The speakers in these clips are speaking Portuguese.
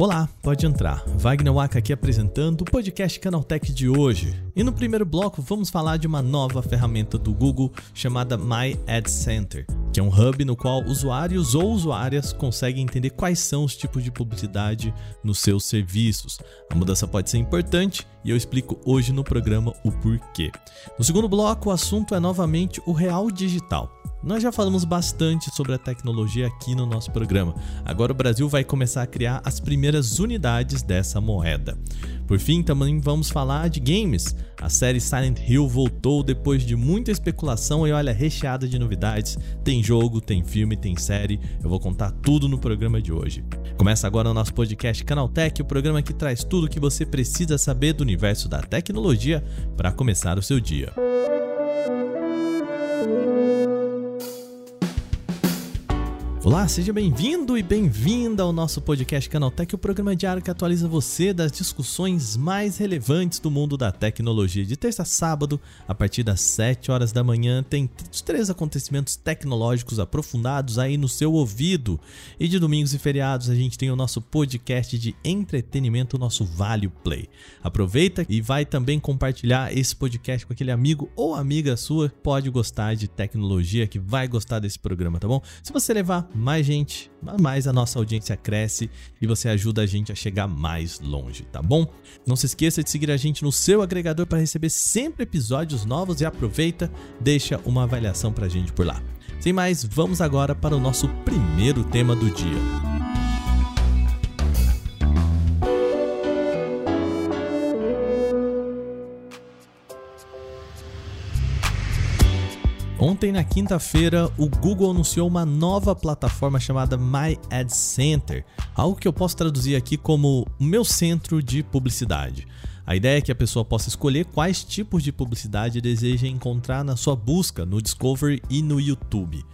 Olá, pode entrar. Wagner Waka aqui apresentando o podcast Canaltech de hoje. E no primeiro bloco vamos falar de uma nova ferramenta do Google chamada My Ad Center, que é um hub no qual usuários ou usuárias conseguem entender quais são os tipos de publicidade nos seus serviços. A mudança pode ser importante e eu explico hoje no programa o porquê. No segundo bloco, o assunto é novamente o real digital. Nós já falamos bastante sobre a tecnologia aqui no nosso programa. Agora o Brasil vai começar a criar as primeiras unidades dessa moeda. Por fim, também vamos falar de games. A série Silent Hill voltou depois de muita especulação e olha, recheada de novidades. Tem jogo, tem filme, tem série. Eu vou contar tudo no programa de hoje. Começa agora o nosso podcast Canaltech, o programa que traz tudo o que você precisa saber do universo da tecnologia para começar o seu dia. Olá, seja bem-vindo e bem-vinda ao nosso podcast Canaltech, o programa diário que atualiza você das discussões mais relevantes do mundo da tecnologia. De terça a sábado, a partir das 7 horas da manhã, tem os três acontecimentos tecnológicos aprofundados aí no seu ouvido. E de domingos e feriados, a gente tem o nosso podcast de entretenimento, o nosso Vale Play. Aproveita e vai também compartilhar esse podcast com aquele amigo ou amiga sua que pode gostar de tecnologia, que vai gostar desse programa, tá bom? Se você levar mais gente, mais a nossa audiência cresce e você ajuda a gente a chegar mais longe, tá bom? Não se esqueça de seguir a gente no seu agregador para receber sempre episódios novos e aproveita, deixa uma avaliação pra gente por lá. Sem mais, vamos agora para o nosso primeiro tema do dia. Ontem, na quinta-feira, o Google anunciou uma nova plataforma chamada My Ad Center, algo que eu posso traduzir aqui como meu centro de publicidade. A ideia é que a pessoa possa escolher quais tipos de publicidade deseja encontrar na sua busca no Discovery e no YouTube.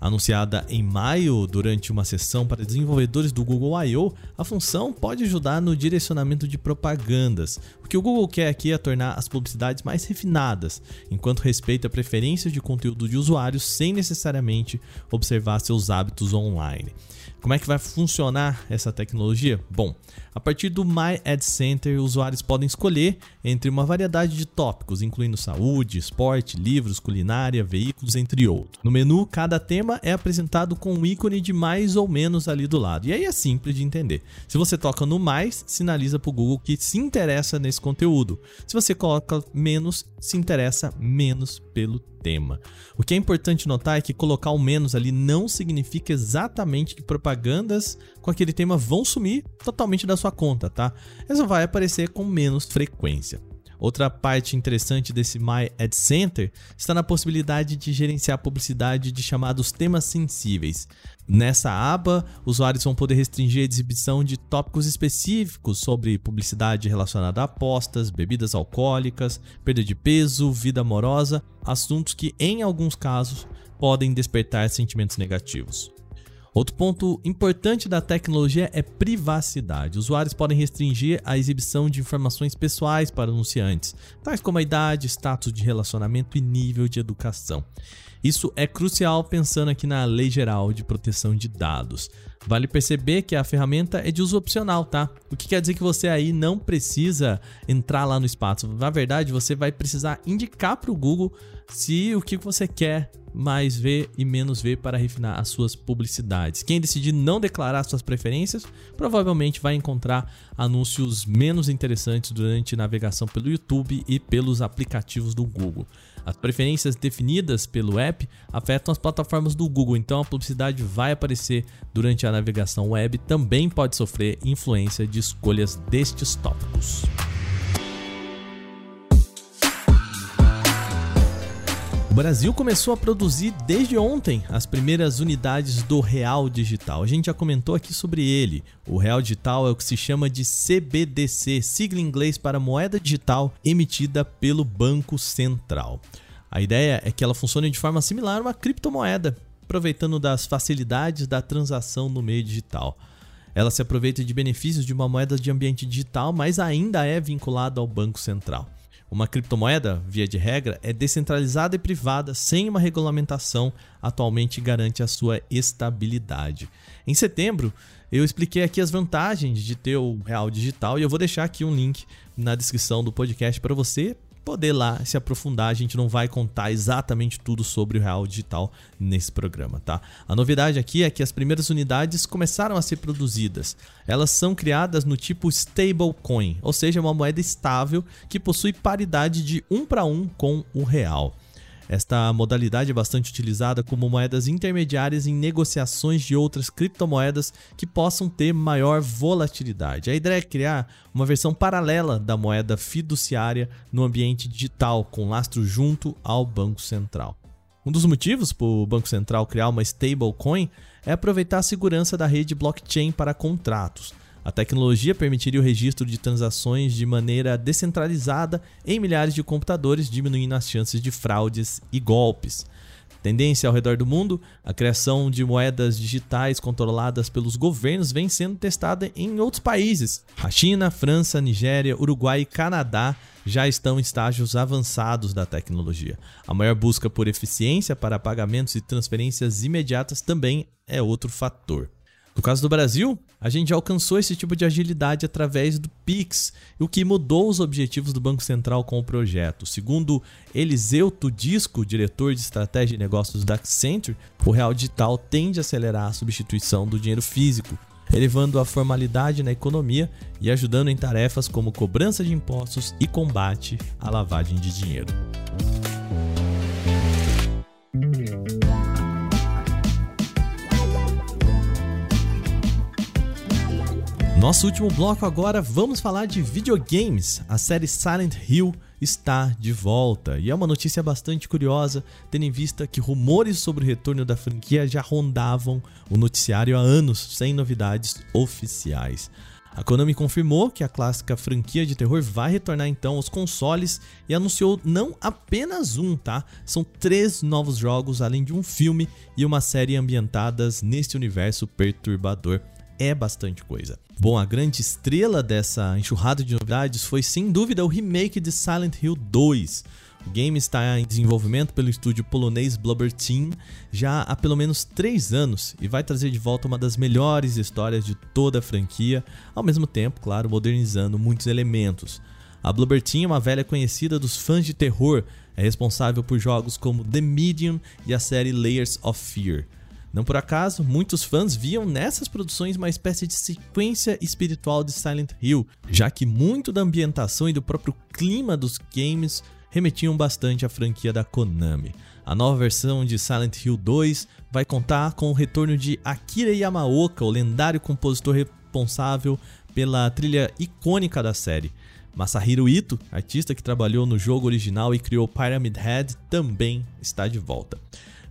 Anunciada em maio durante uma sessão para desenvolvedores do Google I.O., a função pode ajudar no direcionamento de propagandas. O que o Google quer aqui é tornar as publicidades mais refinadas, enquanto respeita preferências de conteúdo de usuários sem necessariamente observar seus hábitos online. Como é que vai funcionar essa tecnologia? Bom, a partir do My Ad Center, usuários podem escolher entre uma variedade de tópicos, incluindo saúde, esporte, livros, culinária, veículos, entre outros. No menu, cada tema é apresentado com um ícone de mais ou menos ali do lado. E aí é simples de entender. Se você toca no mais, sinaliza para o Google que se interessa nesse conteúdo. Se você coloca menos, se interessa menos pelo tema. O que é importante notar é que colocar o menos ali não significa exatamente que propagandas com aquele tema vão sumir totalmente da sua conta, tá? Essa vai aparecer com menos frequência. Outra parte interessante desse My Ad Center está na possibilidade de gerenciar publicidade de chamados temas sensíveis. Nessa aba, usuários vão poder restringir a exibição de tópicos específicos sobre publicidade relacionada a apostas, bebidas alcoólicas, perda de peso, vida amorosa, assuntos que, em alguns casos, podem despertar sentimentos negativos. Outro ponto importante da tecnologia é privacidade. Usuários podem restringir a exibição de informações pessoais para anunciantes, tais como a idade, status de relacionamento e nível de educação. Isso é crucial pensando aqui na Lei Geral de Proteção de Dados. Vale perceber que a ferramenta é de uso opcional, tá? O que quer dizer que você aí não precisa entrar lá no espaço. Na verdade, você vai precisar indicar para o Google se o que você quer mais ver e menos ver para refinar as suas publicidades. Quem decidir não declarar suas preferências provavelmente vai encontrar anúncios menos interessantes durante navegação pelo YouTube e pelos aplicativos do Google. As preferências definidas pelo app afetam as plataformas do Google, então a publicidade vai aparecer durante a navegação web também pode sofrer influência de escolhas destes tópicos. O Brasil começou a produzir desde ontem as primeiras unidades do Real Digital. A gente já comentou aqui sobre ele. O Real Digital é o que se chama de CBDC, sigla em inglês para moeda digital emitida pelo Banco Central. A ideia é que ela funcione de forma similar a uma criptomoeda, aproveitando das facilidades da transação no meio digital. Ela se aproveita de benefícios de uma moeda de ambiente digital, mas ainda é vinculada ao Banco Central. Uma criptomoeda, via de regra, é descentralizada e privada, sem uma regulamentação, atualmente garante a sua estabilidade. Em setembro, eu expliquei aqui as vantagens de ter o real digital e eu vou deixar aqui um link na descrição do podcast para você poder lá se aprofundar. A gente não vai contar exatamente tudo sobre o real digital nesse programa, tá? A novidade aqui é que as primeiras unidades começaram a ser produzidas. Elas são criadas no tipo stablecoin, ou seja, uma moeda estável que possui paridade de um para um com o real. Esta modalidade é bastante utilizada como moedas intermediárias em negociações de outras criptomoedas que possam ter maior volatilidade. A ideia é criar uma versão paralela da moeda fiduciária no ambiente digital, com lastro junto ao Banco Central. Um dos motivos para o Banco Central criar uma stablecoin é aproveitar a segurança da rede blockchain para contratos. A tecnologia permitiria o registro de transações de maneira descentralizada em milhares de computadores, diminuindo as chances de fraudes e golpes. Tendência ao redor do mundo, a criação de moedas digitais controladas pelos governos vem sendo testada em outros países. A China, França, Nigéria, Uruguai e Canadá já estão em estágios avançados da tecnologia. A maior busca por eficiência para pagamentos e transferências imediatas também é outro fator. No caso do Brasil, a gente alcançou esse tipo de agilidade através do Pix, o que mudou os objetivos do Banco Central com o projeto. Segundo Eliseu Tudisco, diretor de estratégia e negócios da Accenture, o real digital tende a acelerar a substituição do dinheiro físico, elevando a formalidade na economia e ajudando em tarefas como cobrança de impostos e combate à lavagem de dinheiro. Nosso último bloco agora, vamos falar de videogames. A série Silent Hill está de volta e é uma notícia bastante curiosa, tendo em vista que rumores sobre o retorno da franquia já rondavam o noticiário há anos, sem novidades oficiais. A Konami confirmou que a clássica franquia de terror vai retornar então aos consoles e anunciou não apenas um, tá? São três novos jogos, além de um filme e uma série ambientadas neste universo perturbador é bastante coisa. Bom, a grande estrela dessa enxurrada de novidades foi sem dúvida o remake de Silent Hill 2. O game está em desenvolvimento pelo estúdio polonês Blubber Team já há pelo menos 3 anos e vai trazer de volta uma das melhores histórias de toda a franquia, ao mesmo tempo, claro, modernizando muitos elementos. A Blubber Team é uma velha conhecida dos fãs de terror, é responsável por jogos como The Medium e a série Layers of Fear. Não por acaso, muitos fãs viam nessas produções uma espécie de sequência espiritual de Silent Hill, já que muito da ambientação e do próprio clima dos games remetiam bastante à franquia da Konami. A nova versão de Silent Hill 2 vai contar com o retorno de Akira Yamaoka, o lendário compositor responsável pela trilha icônica da série. Masahiro Ito, artista que trabalhou no jogo original e criou Pyramid Head, também está de volta.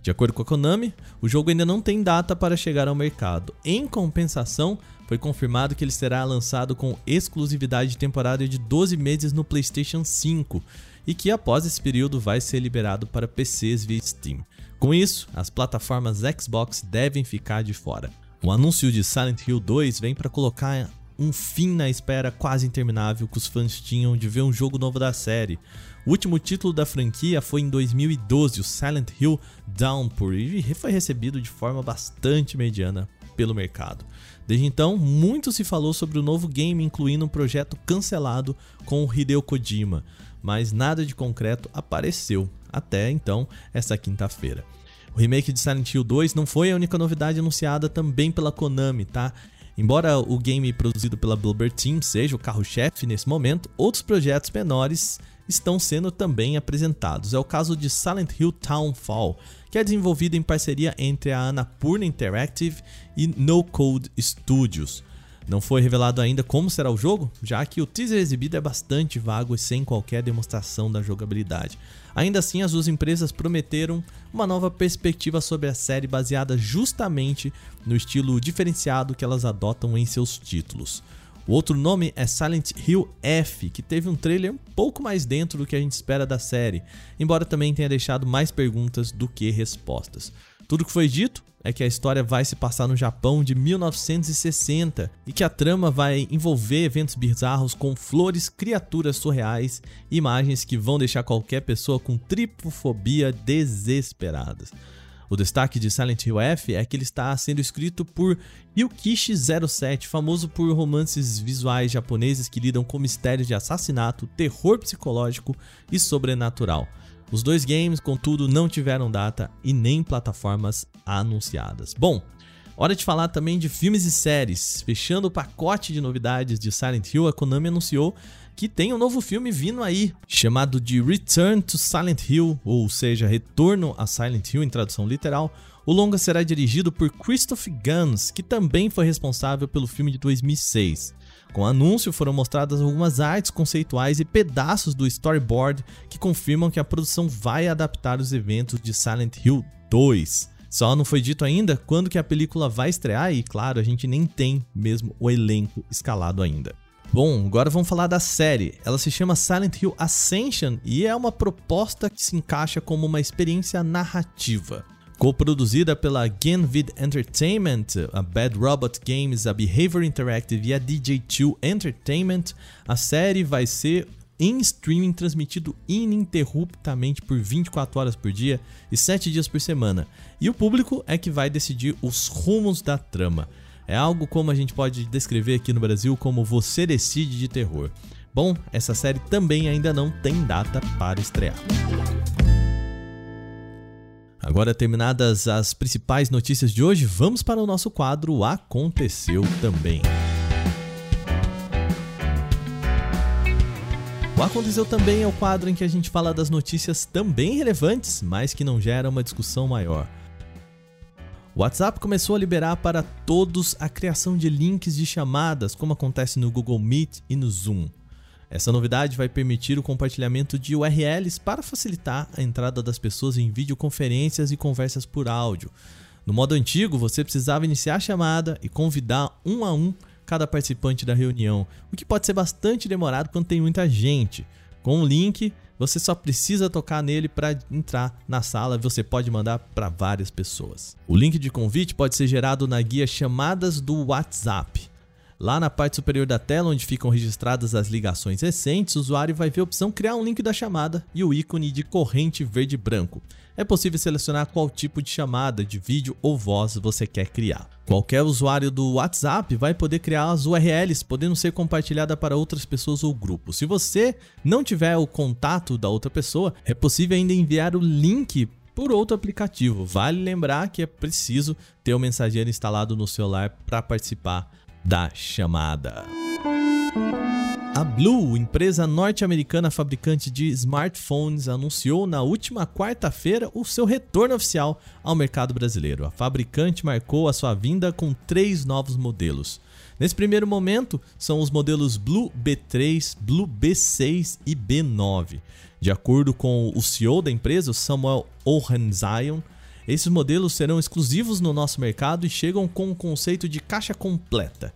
De acordo com a Konami, o jogo ainda não tem data para chegar ao mercado. Em compensação, foi confirmado que ele será lançado com exclusividade temporária de 12 meses no PlayStation 5 e que após esse período vai ser liberado para PCs via Steam. Com isso, as plataformas Xbox devem ficar de fora. O anúncio de Silent Hill 2 vem para colocar um fim na espera quase interminável que os fãs tinham de ver um jogo novo da série. O último título da franquia foi em 2012, o Silent Hill Downpour, e foi recebido de forma bastante mediana pelo mercado. Desde então, muito se falou sobre o novo game, incluindo um projeto cancelado com o Hideo Kojima, mas nada de concreto apareceu até então, essa quinta-feira. O remake de Silent Hill 2 não foi a única novidade anunciada também pela Konami, tá? Embora o game produzido pela Bloober Team seja o carro-chefe nesse momento, outros projetos menores estão sendo também apresentados. É o caso de Silent Hill Townfall, que é desenvolvido em parceria entre a Annapurna Interactive e No Code Studios. Não foi revelado ainda como será o jogo, já que o teaser exibido é bastante vago e sem qualquer demonstração da jogabilidade. Ainda assim, as duas empresas prometeram uma nova perspectiva sobre a série baseada justamente no estilo diferenciado que elas adotam em seus títulos. O outro nome é Silent Hill F, que teve um trailer um pouco mais dentro do que a gente espera da série, embora também tenha deixado mais perguntas do que respostas. Tudo que foi dito é que a história vai se passar no Japão de 1960 e que a trama vai envolver eventos bizarros com flores, criaturas surreais e imagens que vão deixar qualquer pessoa com tripofobia desesperadas. O destaque de Silent Hill F é que ele está sendo escrito por Yukishi07, famoso por romances visuais japoneses que lidam com mistérios de assassinato, terror psicológico e sobrenatural. Os dois games, contudo, não tiveram data e nem plataformas anunciadas. Bom, hora de falar também de filmes e séries. Fechando o pacote de novidades de Silent Hill, a Konami anunciou que tem um novo filme vindo aí, chamado de Return to Silent Hill, ou seja, Retorno a Silent Hill em tradução literal. O longa será dirigido por Christoph Gans, que também foi responsável pelo filme de 2006. Com o anúncio foram mostradas algumas artes conceituais e pedaços do storyboard que confirmam que a produção vai adaptar os eventos de Silent Hill 2. Só não foi dito ainda quando que a película vai estrear e, claro, a gente nem tem mesmo o elenco escalado ainda. Bom, agora vamos falar da série. Ela se chama Silent Hill Ascension e é uma proposta que se encaixa como uma experiência narrativa. Co-produzida pela Genvid Entertainment, a Bad Robot Games, a Behavior Interactive e a DJ2 Entertainment, a série vai ser em streaming transmitido ininterruptamente por 24 horas por dia e 7 dias por semana. E o público é que vai decidir os rumos da trama. É algo como a gente pode descrever aqui no Brasil como Você Decide de Terror. Bom, essa série também ainda não tem data para estrear. Agora terminadas as principais notícias de hoje, vamos para o nosso quadro Aconteceu Também. O Aconteceu Também é o quadro em que a gente fala das notícias também relevantes, mas que não geram uma discussão maior. O WhatsApp começou a liberar para todos a criação de links de chamadas, como acontece no Google Meet e no Zoom. Essa novidade vai permitir o compartilhamento de URLs para facilitar a entrada das pessoas em videoconferências e conversas por áudio. No modo antigo, você precisava iniciar a chamada e convidar um a um cada participante da reunião, o que pode ser bastante demorado quando tem muita gente. Com o link, você só precisa tocar nele para entrar na sala, você pode mandar para várias pessoas. O link de convite pode ser gerado na guia Chamadas do WhatsApp. Lá na parte superior da tela, onde ficam registradas as ligações recentes, o usuário vai ver a opção Criar um link da chamada e o ícone de corrente verde e branco. É possível selecionar qual tipo de chamada, de vídeo ou voz você quer criar. Qualquer usuário do WhatsApp vai poder criar as URLs, podendo ser compartilhada para outras pessoas ou grupos. Se você não tiver o contato da outra pessoa, é possível ainda enviar o link por outro aplicativo. Vale lembrar que é preciso ter o mensageiro instalado no celular para participar da chamada. A Blue, empresa norte-americana fabricante de smartphones, anunciou na última quarta-feira o seu retorno oficial ao mercado brasileiro. A fabricante marcou a sua vinda com três novos modelos. Nesse primeiro momento, são os modelos Blue B3, Blue B6 e B9. De acordo com o CEO da empresa, Samuel Ohenzion, esses modelos serão exclusivos no nosso mercado e chegam com o conceito de caixa completa.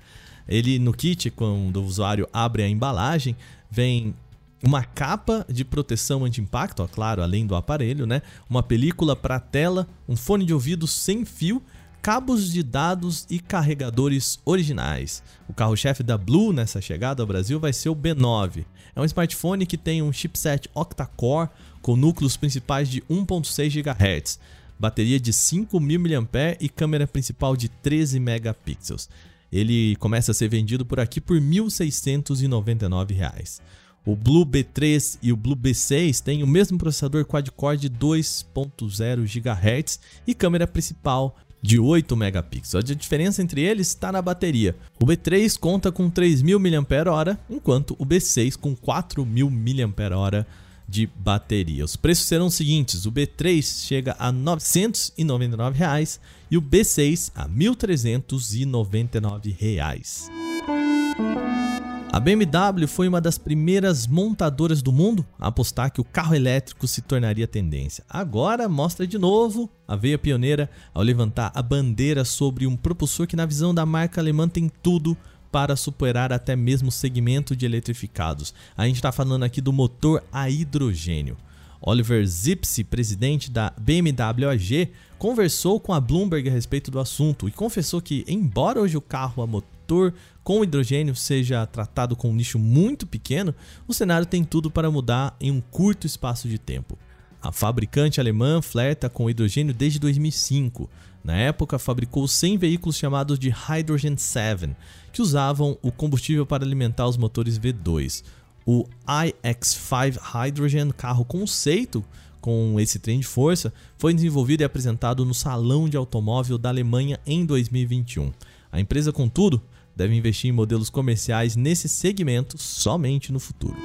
Ele no kit, quando o usuário abre a embalagem, vem uma capa de proteção anti-impacto, claro, além do aparelho, né? Uma película para tela, um fone de ouvido sem fio, cabos de dados e carregadores originais. O carro-chefe da Blue nessa chegada ao Brasil vai ser o B9. É um smartphone que tem um chipset octa-core com núcleos principais de 1.6 GHz bateria de 5.000 mAh e câmera principal de 13 megapixels. Ele começa a ser vendido por aqui por R$ 1.699. O Blue B3 e o Blue B6 têm o mesmo processador quad-core de 2.0 GHz e câmera principal de 8 megapixels. A diferença entre eles está na bateria. O B3 conta com 3.000 mAh, enquanto o B6 com 4.000 mAh de bateria. Os preços serão os seguintes: o B3 chega a 999 reais, e o B6 a 1.399 reais. A BMW foi uma das primeiras montadoras do mundo a apostar que o carro elétrico se tornaria tendência. Agora mostra de novo a veia pioneira ao levantar a bandeira sobre um propulsor que, na visão da marca alemã, tem tudo para superar até mesmo o segmento de eletrificados. A gente está falando aqui do motor a hidrogênio. Oliver Zipse, presidente da BMW AG, conversou com a Bloomberg a respeito do assunto e confessou que, embora hoje o carro a motor com hidrogênio seja tratado com um nicho muito pequeno, o cenário tem tudo para mudar em um curto espaço de tempo. A fabricante alemã flerta com hidrogênio desde 2005. Na época, fabricou 100 veículos chamados de Hydrogen 7, que usavam o combustível para alimentar os motores V2. O iX5 Hydrogen, carro conceito com esse trem de força, foi desenvolvido e apresentado no Salão de Automóvel da Alemanha em 2021. A empresa, contudo, deve investir em modelos comerciais nesse segmento somente no futuro.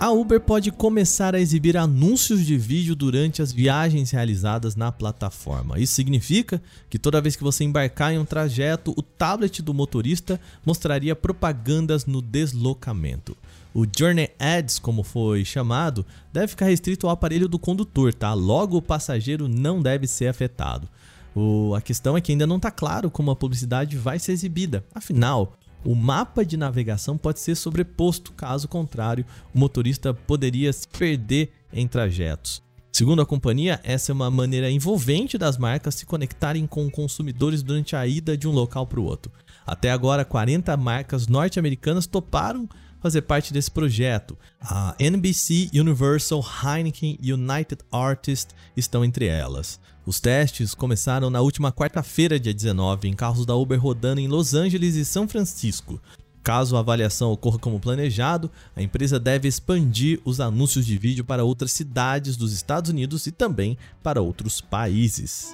A Uber pode começar a exibir anúncios de vídeo durante as viagens realizadas na plataforma. Isso significa que toda vez que você embarcar em um trajeto, o tablet do motorista mostraria propagandas no deslocamento. O Journey Ads, como foi chamado, deve ficar restrito ao aparelho do condutor, tá? Logo o passageiro não deve ser afetado. O, a questão é que ainda não está claro como a publicidade vai ser exibida. Afinal, o mapa de navegação pode ser sobreposto, caso contrário, o motorista poderia se perder em trajetos. Segundo a companhia, essa é uma maneira envolvente das marcas se conectarem com consumidores durante a ida de um local para o outro. Até agora, 40 marcas norte-americanas toparam fazer parte desse projeto. A NBC, Universal, Heineken e United Artists estão entre elas. Os testes começaram na última quarta-feira, dia 19, em carros da Uber rodando em Los Angeles e São Francisco. Caso a avaliação ocorra como planejado, a empresa deve expandir os anúncios de vídeo para outras cidades dos Estados Unidos e também para outros países.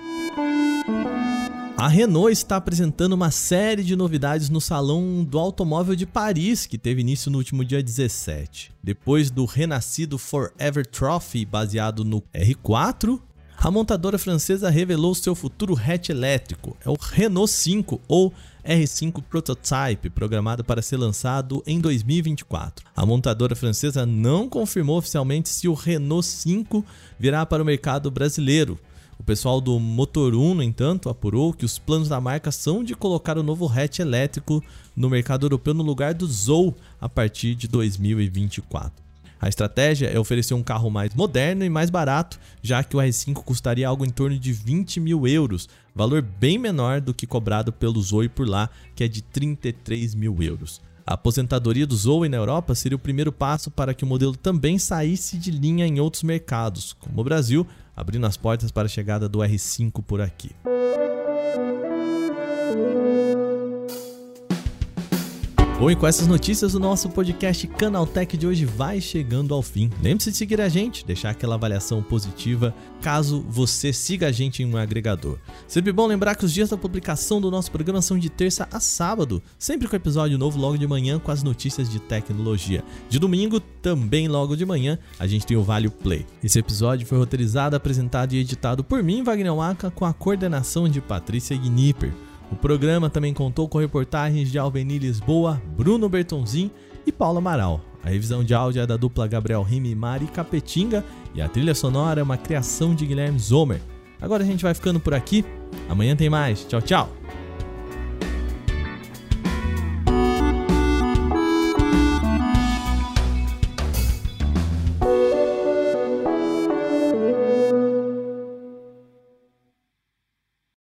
A Renault está apresentando uma série de novidades no Salão do Automóvel de Paris, que teve início no último dia 17. Depois do renascido Forever Trophy baseado no R4, a montadora francesa revelou seu futuro hatch elétrico. É o Renault 5 ou R5 Prototype, programado para ser lançado em 2024. A montadora francesa não confirmou oficialmente se o Renault 5 virá para o mercado brasileiro. O pessoal do Motor 1, no entanto, apurou que os planos da marca são de colocar o novo hatch elétrico no mercado europeu no lugar do Zou a partir de 2024. A estratégia é oferecer um carro mais moderno e mais barato, já que o R5 custaria algo em torno de 20 mil euros, valor bem menor do que cobrado pelo Zoe por lá, que é de 33 mil euros. A aposentadoria do Zoe na Europa seria o primeiro passo para que o modelo também saísse de linha em outros mercados, como o Brasil, abrindo as portas para a chegada do R5 por aqui. E com essas notícias, o nosso podcast Canaltech de hoje vai chegando ao fim. Lembre-se de seguir a gente, deixar aquela avaliação positiva caso você siga a gente em um agregador. Sempre bom lembrar que os dias da publicação do nosso programa são de terça a sábado, sempre com episódio novo logo de manhã com as notícias de tecnologia. De domingo, também logo de manhã, a gente tem o Vale Play. Esse episódio foi roteirizado, apresentado e editado por mim, Wagner Waka, com a coordenação de Patrícia Gnipper. O programa também contou com reportagens de Alveni Lisboa, Bruno Bertonzin e Paula Amaral. A revisão de áudio é da dupla Gabriel Rime e Mari Capetinga e a trilha sonora é uma criação de Guilherme Zomer. Agora a gente vai ficando por aqui. Amanhã tem mais. Tchau, tchau.